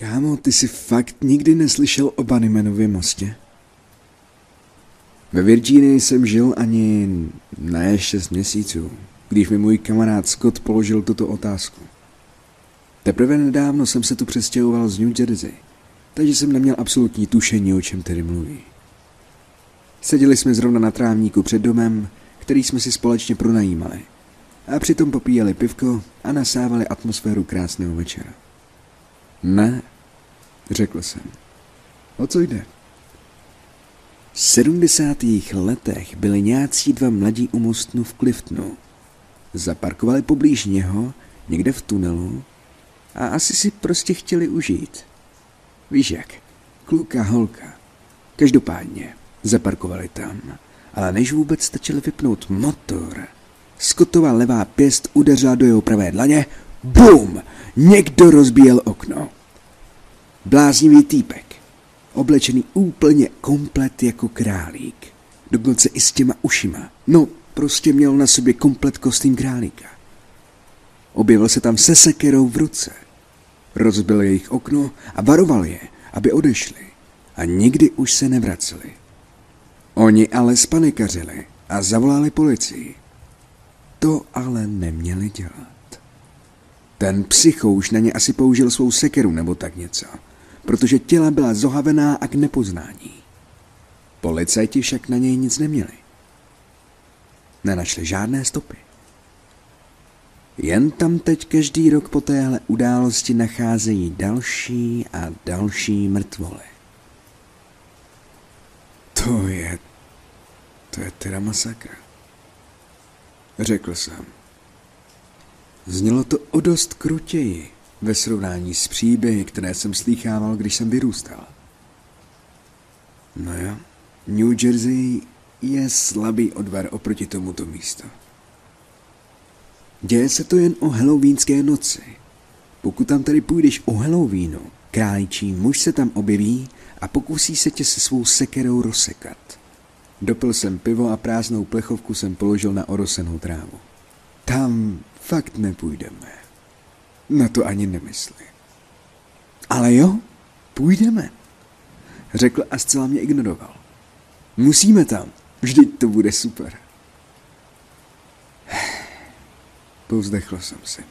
Kámo, ty jsi fakt nikdy neslyšel o Bunnymanově mostě? Ve Virginii jsem žil ani ne šest měsíců, když mi můj kamarád Scott položil tuto otázku. Teprve nedávno jsem se tu přestěhoval z New Jersey, takže jsem neměl absolutní tušení, o čem tedy mluví. Seděli jsme zrovna na trávníku před domem, který jsme si společně pronajímali a přitom popíjeli pivko a nasávali atmosféru krásného večera. Ne, řekl jsem. O co jde? V 70. letech byli nějací dva mladí u mostnu v Cliftonu. Zaparkovali poblíž něho, někde v tunelu, a asi si prostě chtěli užít. Víš jak, kluka, holka. Každopádně, zaparkovali tam, ale než vůbec stačili vypnout motor, Scottová levá pěst udeřila do jeho pravé dlaně, BUM! Někdo rozbíjel okno. Bláznivý týpek, oblečený úplně komplet jako králík. Dokonce i s těma ušima. No, prostě měl na sobě komplet kostým králíka. Objevil se tam se sekerou v ruce. Rozbil jejich okno a varoval je, aby odešli. A nikdy už se nevraceli. Oni ale spanikařili a zavolali policii. To ale neměli dělat. Ten psycho už na ně asi použil svou sekeru nebo tak něco protože těla byla zohavená a k nepoznání. Policajti však na něj nic neměli. Nenašli žádné stopy. Jen tam teď každý rok po téhle události nacházejí další a další mrtvoly. To je... to je teda masakra. Řekl jsem. Znělo to o dost krutěji ve srovnání s příběhy, které jsem slýchával, když jsem vyrůstal. No jo, New Jersey je slabý odvar oproti tomuto místu. Děje se to jen o halloweenské noci. Pokud tam tady půjdeš o Halloweenu, králičí muž se tam objeví a pokusí se tě se svou sekerou rozsekat. Dopil jsem pivo a prázdnou plechovku jsem položil na orosenou trávu. Tam fakt nepůjdeme. Na to ani nemysli. Ale jo, půjdeme, řekl a zcela mě ignoroval. Musíme tam, vždyť to bude super. Povzdechl jsem si.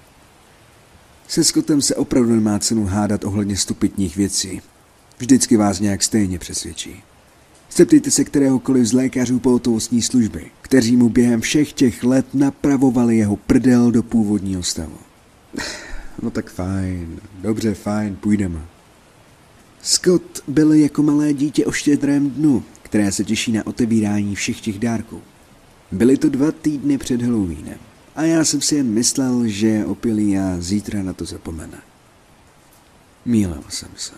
Se Scottem se opravdu nemá cenu hádat ohledně stupidních věcí. Vždycky vás nějak stejně přesvědčí. Zeptejte se kteréhokoliv z lékařů pohotovostní služby, kteří mu během všech těch let napravovali jeho prdel do původního stavu. No tak fajn, dobře, fajn, půjdeme. Scott byl jako malé dítě o štědrém dnu, které se těší na otevírání všech těch dárků. Byly to dva týdny před Halloweenem a já jsem si jen myslel, že je opilý a zítra na to zapomene. Mílel jsem se.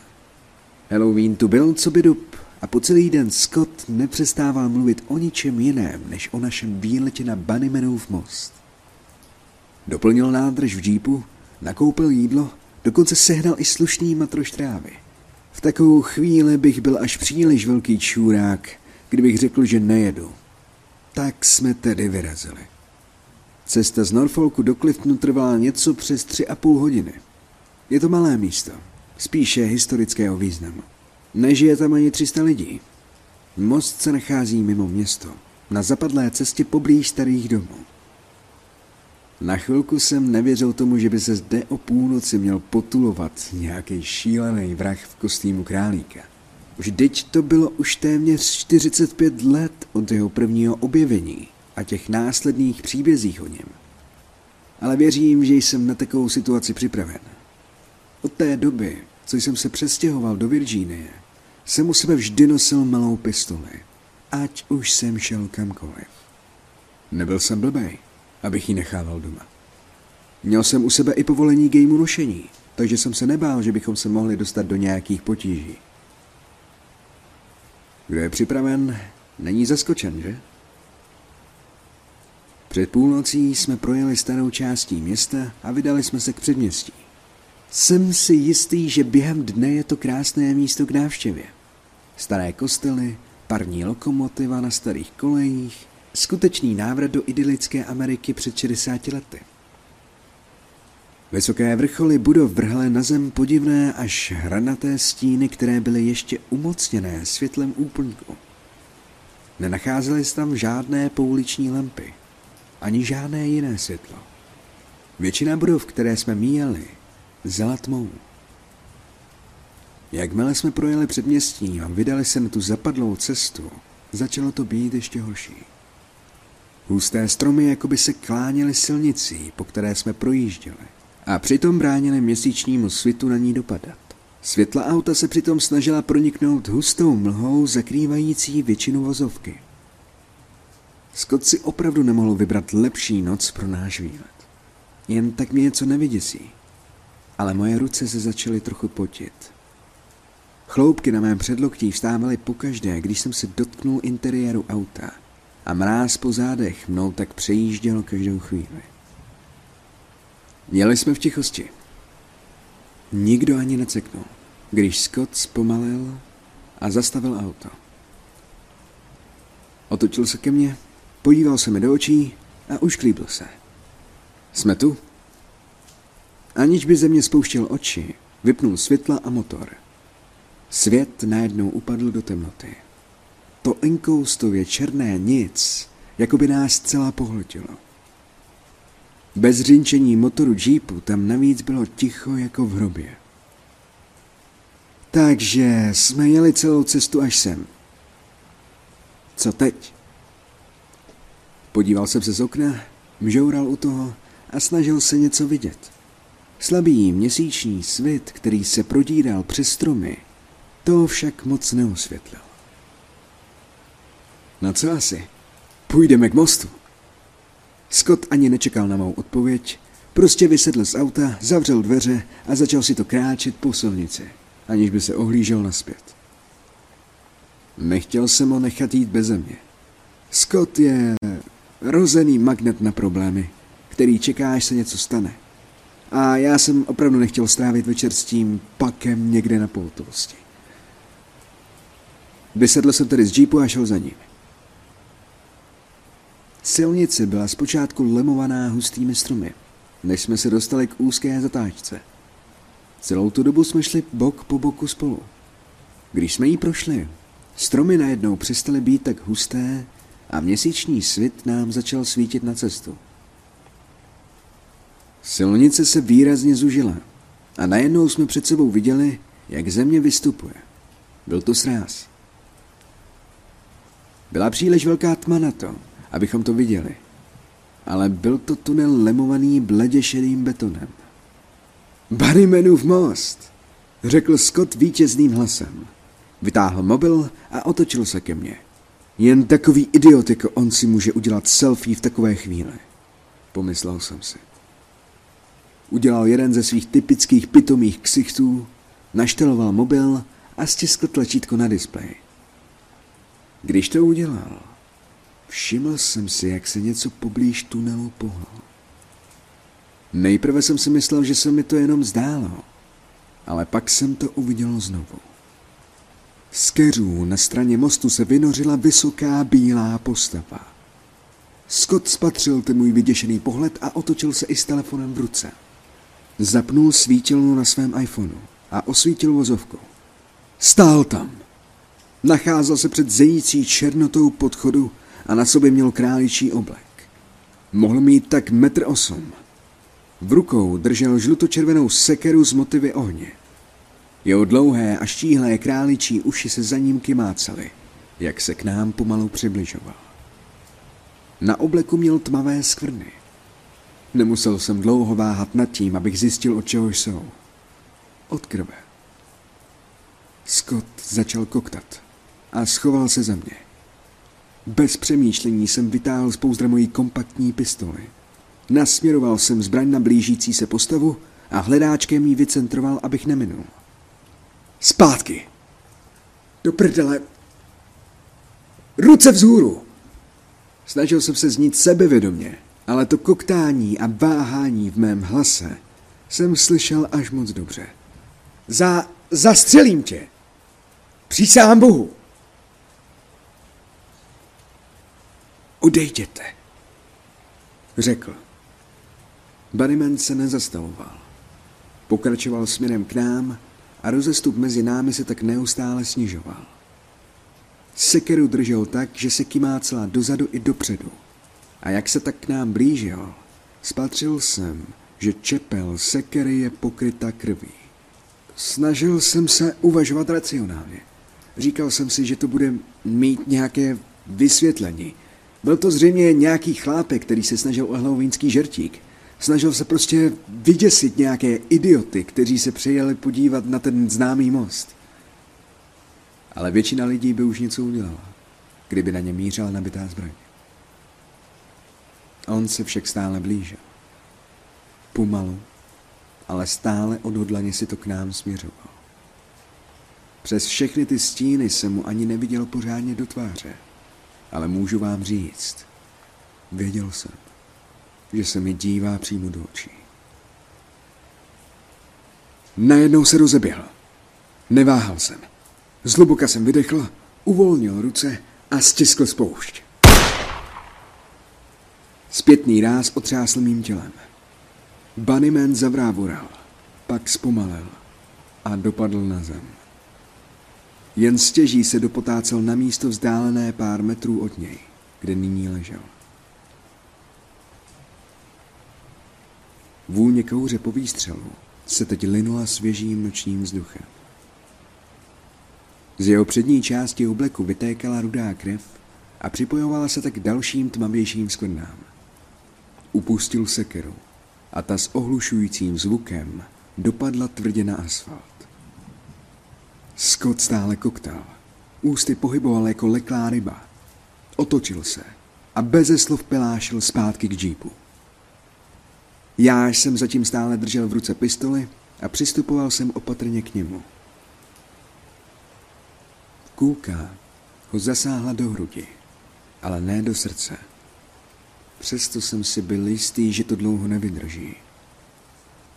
Halloween tu byl co by dub a po celý den Scott nepřestával mluvit o ničem jiném, než o našem výletě na Bunnymanův most. Doplnil nádrž v džípu Nakoupil jídlo, dokonce sehnal i slušný matroš trávy. V takovou chvíli bych byl až příliš velký čůrák, kdybych řekl, že nejedu. Tak jsme tedy vyrazili. Cesta z Norfolku do Cliftonu trvala něco přes tři a půl hodiny. Je to malé místo, spíše historického významu. Nežije tam ani 300 lidí. Most se nachází mimo město, na zapadlé cestě poblíž starých domů. Na chvilku jsem nevěřil tomu, že by se zde o půlnoci měl potulovat nějaký šílený vrah v kostýmu králíka. Vždyť to bylo už téměř 45 let od jeho prvního objevení a těch následných příbězích o něm. Ale věřím, že jsem na takovou situaci připraven. Od té doby, co jsem se přestěhoval do Virginie, jsem u sebe vždy nosil malou pistoli, ať už jsem šel kamkoliv. Nebyl jsem blbej abych ji nechával doma. Měl jsem u sebe i povolení gameu nošení, takže jsem se nebál, že bychom se mohli dostat do nějakých potíží. Kdo je připraven, není zaskočen, že? Před půlnocí jsme projeli starou částí města a vydali jsme se k předměstí. Jsem si jistý, že během dne je to krásné místo k návštěvě. Staré kostely, parní lokomotiva na starých kolejích, Skutečný návrat do idylické Ameriky před 60 lety. Vysoké vrcholy budov vrhly na zem podivné až hranaté stíny, které byly ještě umocněné světlem úplňku. Nenacházely se tam žádné pouliční lampy, ani žádné jiné světlo. Většina budov, které jsme míjeli, zela tmou. Jakmile jsme projeli předměstí a vydali se na tu zapadlou cestu, začalo to být ještě horší. Husté stromy jakoby se kláněly silnicí, po které jsme projížděli a přitom bránili měsíčnímu svitu na ní dopadat. Světla auta se přitom snažila proniknout hustou mlhou zakrývající většinu vozovky. Scott si opravdu nemohl vybrat lepší noc pro náš výlet. Jen tak mě něco nevyděsí. Ale moje ruce se začaly trochu potit. Chloupky na mém předloktí vstávaly pokaždé, když jsem se dotknul interiéru auta a mráz po zádech mnou tak přejížděl každou chvíli. Jeli jsme v tichosti. Nikdo ani neceknul, když Scott zpomalil a zastavil auto. Otočil se ke mně, podíval se mi do očí a ušklíbil se. Jsme tu? Aniž by ze mě spouštěl oči, vypnul světla a motor. Svět najednou upadl do temnoty. To enkoustově černé nic, jako by nás celá pohltilo. Bez řinčení motoru Jeepu tam navíc bylo ticho jako v hrobě. Takže jsme jeli celou cestu až sem. Co teď? Podíval jsem se z okna, mžoural u toho a snažil se něco vidět. Slabý měsíční svit, který se prodíral přes stromy, to však moc neosvětlil. No co asi? Půjdeme k mostu. Scott ani nečekal na mou odpověď, prostě vysedl z auta, zavřel dveře a začal si to kráčet po silnici, aniž by se ohlížel naspět. Nechtěl jsem ho nechat jít beze mě. Scott je rozený magnet na problémy, který čeká, až se něco stane. A já jsem opravdu nechtěl strávit večer s tím pakem někde na pohotovosti. Vysedl jsem tedy z jeepu a šel za ním. Silnice byla zpočátku lemovaná hustými stromy, než jsme se dostali k úzké zatáčce. Celou tu dobu jsme šli bok po boku spolu. Když jsme jí prošli, stromy najednou přestaly být tak husté a měsíční svit nám začal svítit na cestu. Silnice se výrazně zužila a najednou jsme před sebou viděli, jak země vystupuje. Byl to sráz. Byla příliš velká tma na to, abychom to viděli. Ale byl to tunel lemovaný bledě šedým betonem. Barrymanův most, řekl Scott vítězným hlasem. Vytáhl mobil a otočil se ke mně. Jen takový idiot jako on si může udělat selfie v takové chvíli. Pomyslel jsem si. Udělal jeden ze svých typických pitomých ksichtů, našteloval mobil a stiskl tlačítko na displeji. Když to udělal, Všiml jsem si, jak se něco poblíž tunelu pohlo. Nejprve jsem si myslel, že se mi to jenom zdálo, ale pak jsem to uviděl znovu. Z keřů na straně mostu se vynořila vysoká bílá postava. Scott spatřil ten můj vyděšený pohled a otočil se i s telefonem v ruce. Zapnul svítilnu na svém iPhoneu a osvítil vozovku. Stál tam. Nacházel se před zející černotou podchodu a na sobě měl králičí oblek. Mohl mít tak metr osm. V rukou držel žlutočervenou sekeru z motivy ohně. Jeho dlouhé a štíhlé králičí uši se za ním kymácaly, jak se k nám pomalu přibližoval. Na obleku měl tmavé skvrny. Nemusel jsem dlouho váhat nad tím, abych zjistil, od čeho jsou. Od krve. Scott začal koktat a schoval se za mě. Bez přemýšlení jsem vytáhl z pouzdra mojí kompaktní pistoli. Nasměroval jsem zbraň na blížící se postavu a hledáčkem ji vycentroval, abych neminul. Zpátky! Do prdele! Ruce vzhůru! Snažil jsem se znít sebevědomě, ale to koktání a váhání v mém hlase jsem slyšel až moc dobře. Za... zastřelím tě! Přísahám Bohu! Odejděte, řekl. Bunnyman se nezastavoval. Pokračoval směrem k nám a rozestup mezi námi se tak neustále snižoval. Sekeru držel tak, že se kymácela dozadu i dopředu. A jak se tak k nám blížil, spatřil jsem, že čepel sekery je pokryta krví. Snažil jsem se uvažovat racionálně. Říkal jsem si, že to bude mít nějaké vysvětlení. Byl to zřejmě nějaký chlápek, který se snažil o halloweenský žertík. Snažil se prostě vyděsit nějaké idioty, kteří se přijeli podívat na ten známý most. Ale většina lidí by už něco udělala, kdyby na ně mířila nabitá zbraň. On se však stále blížil. Pomalu, ale stále odhodlaně si to k nám směřoval. Přes všechny ty stíny jsem mu ani neviděl pořádně do tváře. Ale můžu vám říct, věděl jsem, že se mi dívá přímo do očí. Najednou se rozeběhl. Neváhal jsem. Zluboka jsem vydechl, uvolnil ruce a stiskl spoušť. Zpětný ráz otřásl mým tělem. Bunnyman zavrávoral, pak zpomalil a dopadl na zem. Jen stěží se dopotácel na místo vzdálené pár metrů od něj, kde nyní ležel. Vůně kouře po výstřelu se teď linula svěžím nočním vzduchem. Z jeho přední části obleku vytékala rudá krev a připojovala se tak k dalším tmavějším skvrnám. Upustil sekeru a ta s ohlušujícím zvukem dopadla tvrdě na asfalt. Scott stále koktal. Ústy pohyboval jako leklá ryba. Otočil se a beze slov pelášil zpátky k džípu. Já jsem zatím stále držel v ruce pistoli a přistupoval jsem opatrně k němu. Kůlka ho zasáhla do hrudi, ale ne do srdce. Přesto jsem si byl jistý, že to dlouho nevydrží.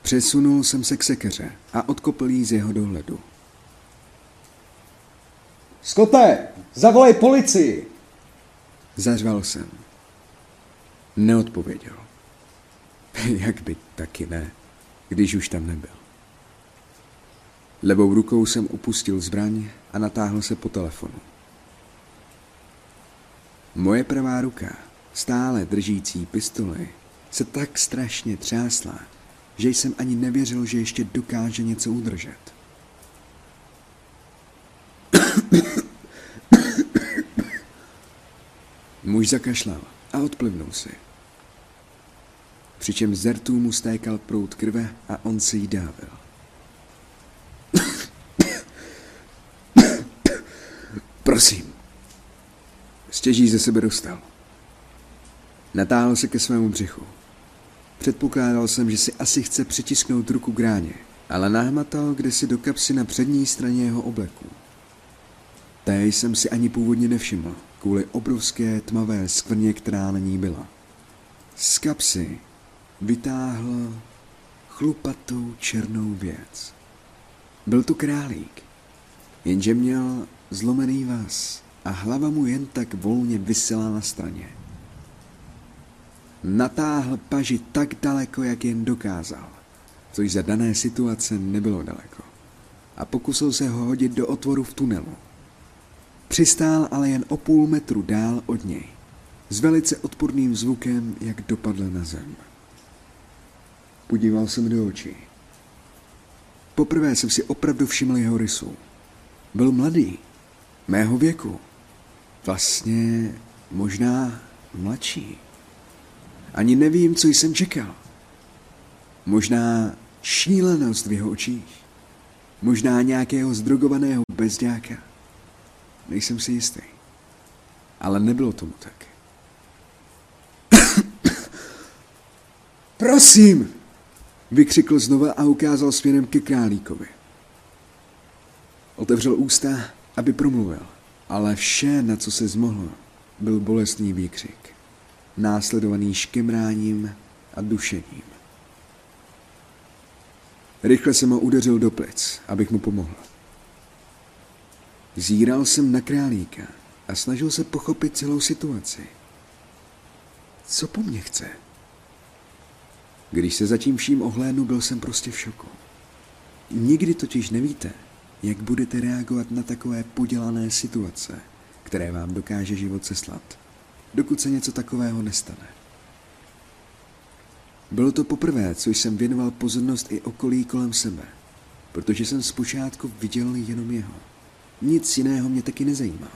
Přesunul jsem se k sekeře a odkopl jí z jeho dohledu. Skote, zavolej policii! Zařval jsem. Neodpověděl. Jak by taky ne, když už tam nebyl. Levou rukou jsem upustil zbraň a natáhl se po telefonu. Moje pravá ruka, stále držící pistoli, se tak strašně třásla, že jsem ani nevěřil, že ještě dokáže něco udržet. Muž zakašlal a odplivnul si. Přičem z rtů mu stékal prout krve a on se jí dávil. Prosím. Stěží ze sebe dostal. Natáhl se ke svému břichu. Předpokládal jsem, že si asi chce přitisknout ruku k ráně, ale nahmatal kde si do kapsy na přední straně jeho obleku. Té jsem si ani původně nevšiml, kvůli obrovské tmavé skvrně, která na ní byla. Z kapsy vytáhl chlupatou černou věc. Byl to králík, jenže měl zlomený vás a hlava mu jen tak volně vysela na straně. Natáhl paži tak daleko, jak jen dokázal, což za dané situace nebylo daleko. A pokusil se ho hodit do otvoru v tunelu. Přistál ale jen o půl metru dál od něj, s velice odporným zvukem, jak dopadl na zem. Podíval jsem do očí. Poprvé jsem si opravdu všiml jeho rysu. Byl mladý, mého věku. Vlastně možná mladší. Ani nevím, co jsem čekal. Možná šílenost v jeho očích. Možná nějakého zdrogovaného bezďáka. Nejsem si jistý. Ale nebylo tomu tak. Prosím! Vykřikl znova a ukázal směrem ke králíkovi. Otevřel ústa, aby promluvil, ale vše, na co se zmohl, byl bolestný výkřik, následovaný škemráním a dušením. Rychle jsem ho udeřil do plic, abych mu pomohl. Zíral jsem na králíka a snažil se pochopit celou situaci. Co po mně chce? Když se zatím vším ohlédnu, byl jsem prostě v šoku. Nikdy totiž nevíte, jak budete reagovat na takové podělané situace, které vám dokáže život seslat, dokud se něco takového nestane. Bylo to poprvé, co jsem věnoval pozornost i okolí kolem sebe, protože jsem zpočátku viděl jenom jeho. Nic jiného mě taky nezajímalo.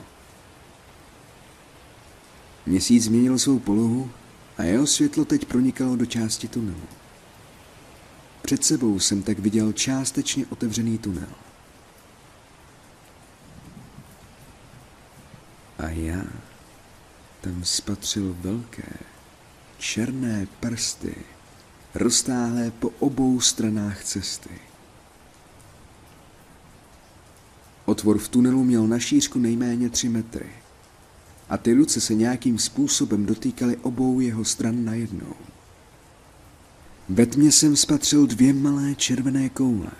Měsíc změnil svou polohu a jeho světlo teď pronikalo do části tunelu. Před sebou jsem tak viděl částečně otevřený tunel. A já tam spatřil velké, černé prsty, roztáhlé po obou stranách cesty. Otvor v tunelu měl na šířku nejméně tři metry a ty luce se nějakým způsobem dotýkaly obou jeho stran najednou. Ve tmě jsem spatřil dvě malé červené koule.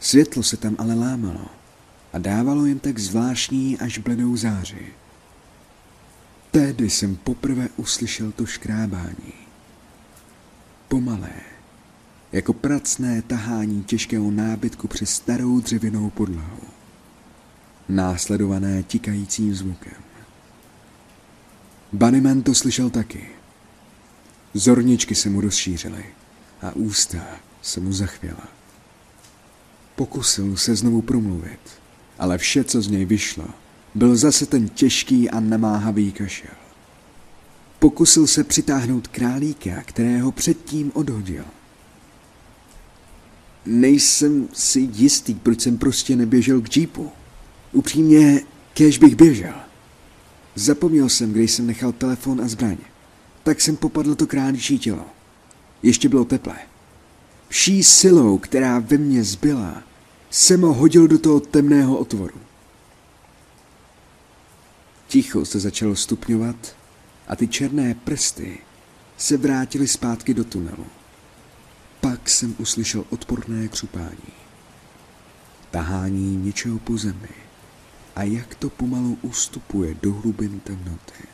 Světlo se tam ale lámalo a dávalo jen tak zvláštní až bledou záři. Tehdy jsem poprvé uslyšel to škrábání. Pomalé, jako pracné tahání těžkého nábytku přes starou dřevěnou podlahu. Následované tikajícím zvukem. Bunnyman to slyšel taky. Zorničky se mu rozšířily a ústa se mu zachvěla. Pokusil se znovu promluvit, ale vše, co z něj vyšlo, byl zase ten těžký a nemáhavý kašel. Pokusil se přitáhnout králíka, kterého předtím odhodil. Nejsem si jistý, proč jsem prostě neběžel k džípu. Upřímně, kež bych běžel. Zapomněl jsem, když jsem nechal telefon a zbraň. Tak jsem popadl to králičí tělo. Ještě bylo teplé. Vší silou, která ve mně zbyla, jsem ho hodil do toho temného otvoru. Ticho se začalo stupňovat a ty černé prsty se vrátily zpátky do tunelu. Pak jsem uslyšel odporné křupání. Tahání něčeho po zemi a jak to pomalu ustupuje do hlubin temnoty.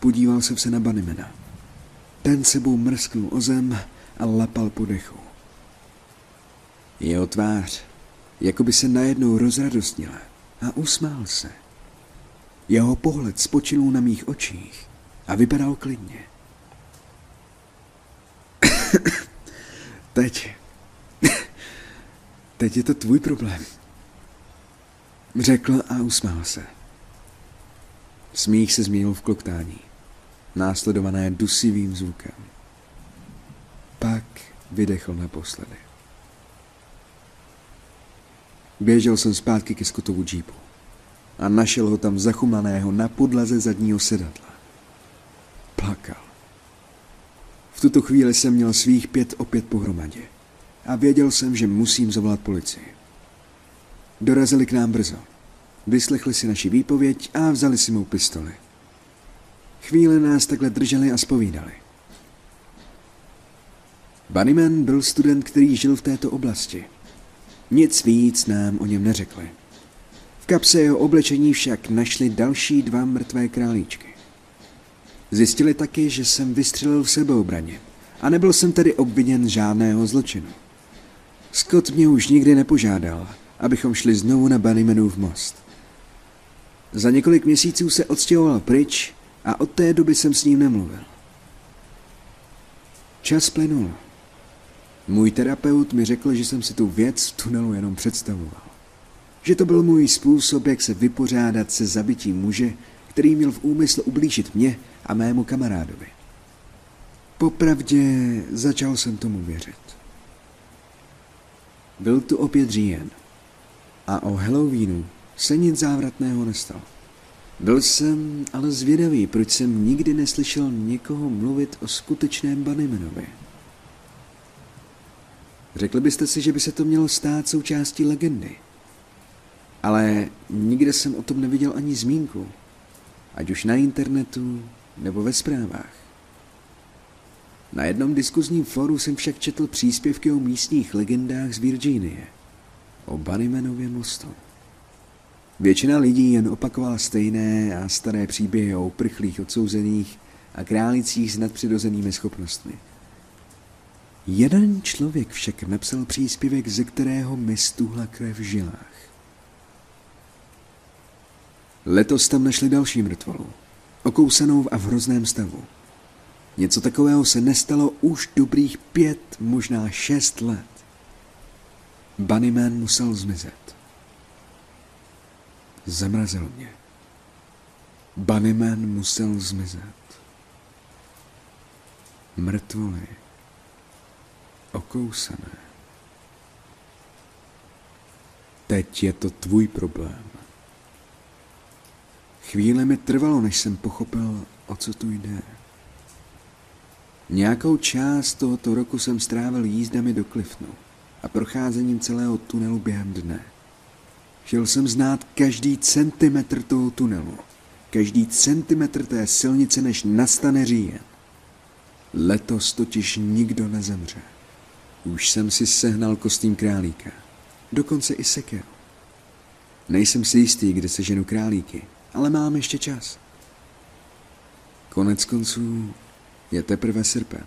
Podíval jsem se na Banimena. Ten sebou mrsknul o zem a lapal po dechu. Jeho tvář, jako by se najednou rozradostnila a usmál se. Jeho pohled spočinul na mých očích a vypadal klidně. Teď. Teď je to tvůj problém. Řekl a usmál se. Smích se změnil v kloktání, následované dusivým zvukem. Pak vydechl naposledy. Běžel jsem zpátky ke Scottovu džípu a našel ho tam zachumaného na podlaze zadního sedadla. Plakal. V tuto chvíli jsem měl svých pět opět pohromadě a věděl jsem, že musím zavolat policii. Dorazili k nám brzo. Vyslechli si naši výpověď a vzali si mou pistoli. Chvíli nás takhle drželi a spovídali. Bunnyman byl student, který žil v této oblasti. Nic víc nám o něm neřekli. V kapse jeho oblečení však našli další dva mrtvé králíčky. Zjistili taky, že jsem vystřelil v sebeobraně a nebyl jsem tedy obviněn žádného zločinu. Scott mě už nikdy nepožádal, abychom šli znovu na Bunnymanův most. Za několik měsíců se odstěhoval pryč a od té doby jsem s ním nemluvil. Čas plynul. Můj terapeut mi řekl, že jsem si tu věc v tunelu jenom představoval. Že to byl můj způsob, jak se vypořádat se zabitím muže, který měl v úmyslu ublížit mě a mému kamarádovi. Popravdě začal jsem tomu věřit. Byl tu opět říjen a o Halloweenu se nic závratného nestalo. Byl jsem ale zvědavý, proč jsem nikdy neslyšel někoho mluvit o skutečném Bunnymanovi. Řekli byste si, že by se to mělo stát součástí legendy. Ale nikde jsem o tom neviděl ani zmínku, ať už na internetu nebo ve zprávách. Na jednom diskuzním fóru jsem však četl příspěvky o místních legendách z Virginie, o Bunnymanově mostu. Většina lidí jen opakovala stejné a staré příběhy o uprchlých odsouzených a králících s nadpřirozenými schopnostmi, Jeden člověk však napsal příspěvek, ze kterého mi stuhla krev v žilách. Letos tam našli další mrtvolu, okousanou a v hrozném stavu. Něco takového se nestalo už dobrých pět, možná šest let. Bunnyman musel zmizet. Zamrazil mě. Bunnyman musel zmizet. Mrtvoly. Okousané. Teď je to tvůj problém. Chvíli mi trvalo, než jsem pochopil, o co tu jde. Nějakou část tohoto roku jsem strávil jízdami do Cliftonu a procházením celého tunelu během dne. Chtěl jsem znát každý centimetr toho tunelu, každý centimetr té silnice, než nastane říjen. Letos totiž nikdo nezemře. Už jsem si sehnal kostým králíka, dokonce i sekeru. Nejsem si jistý, kde se ženu králíky, ale mám ještě čas. Konec konců je teprve srpen.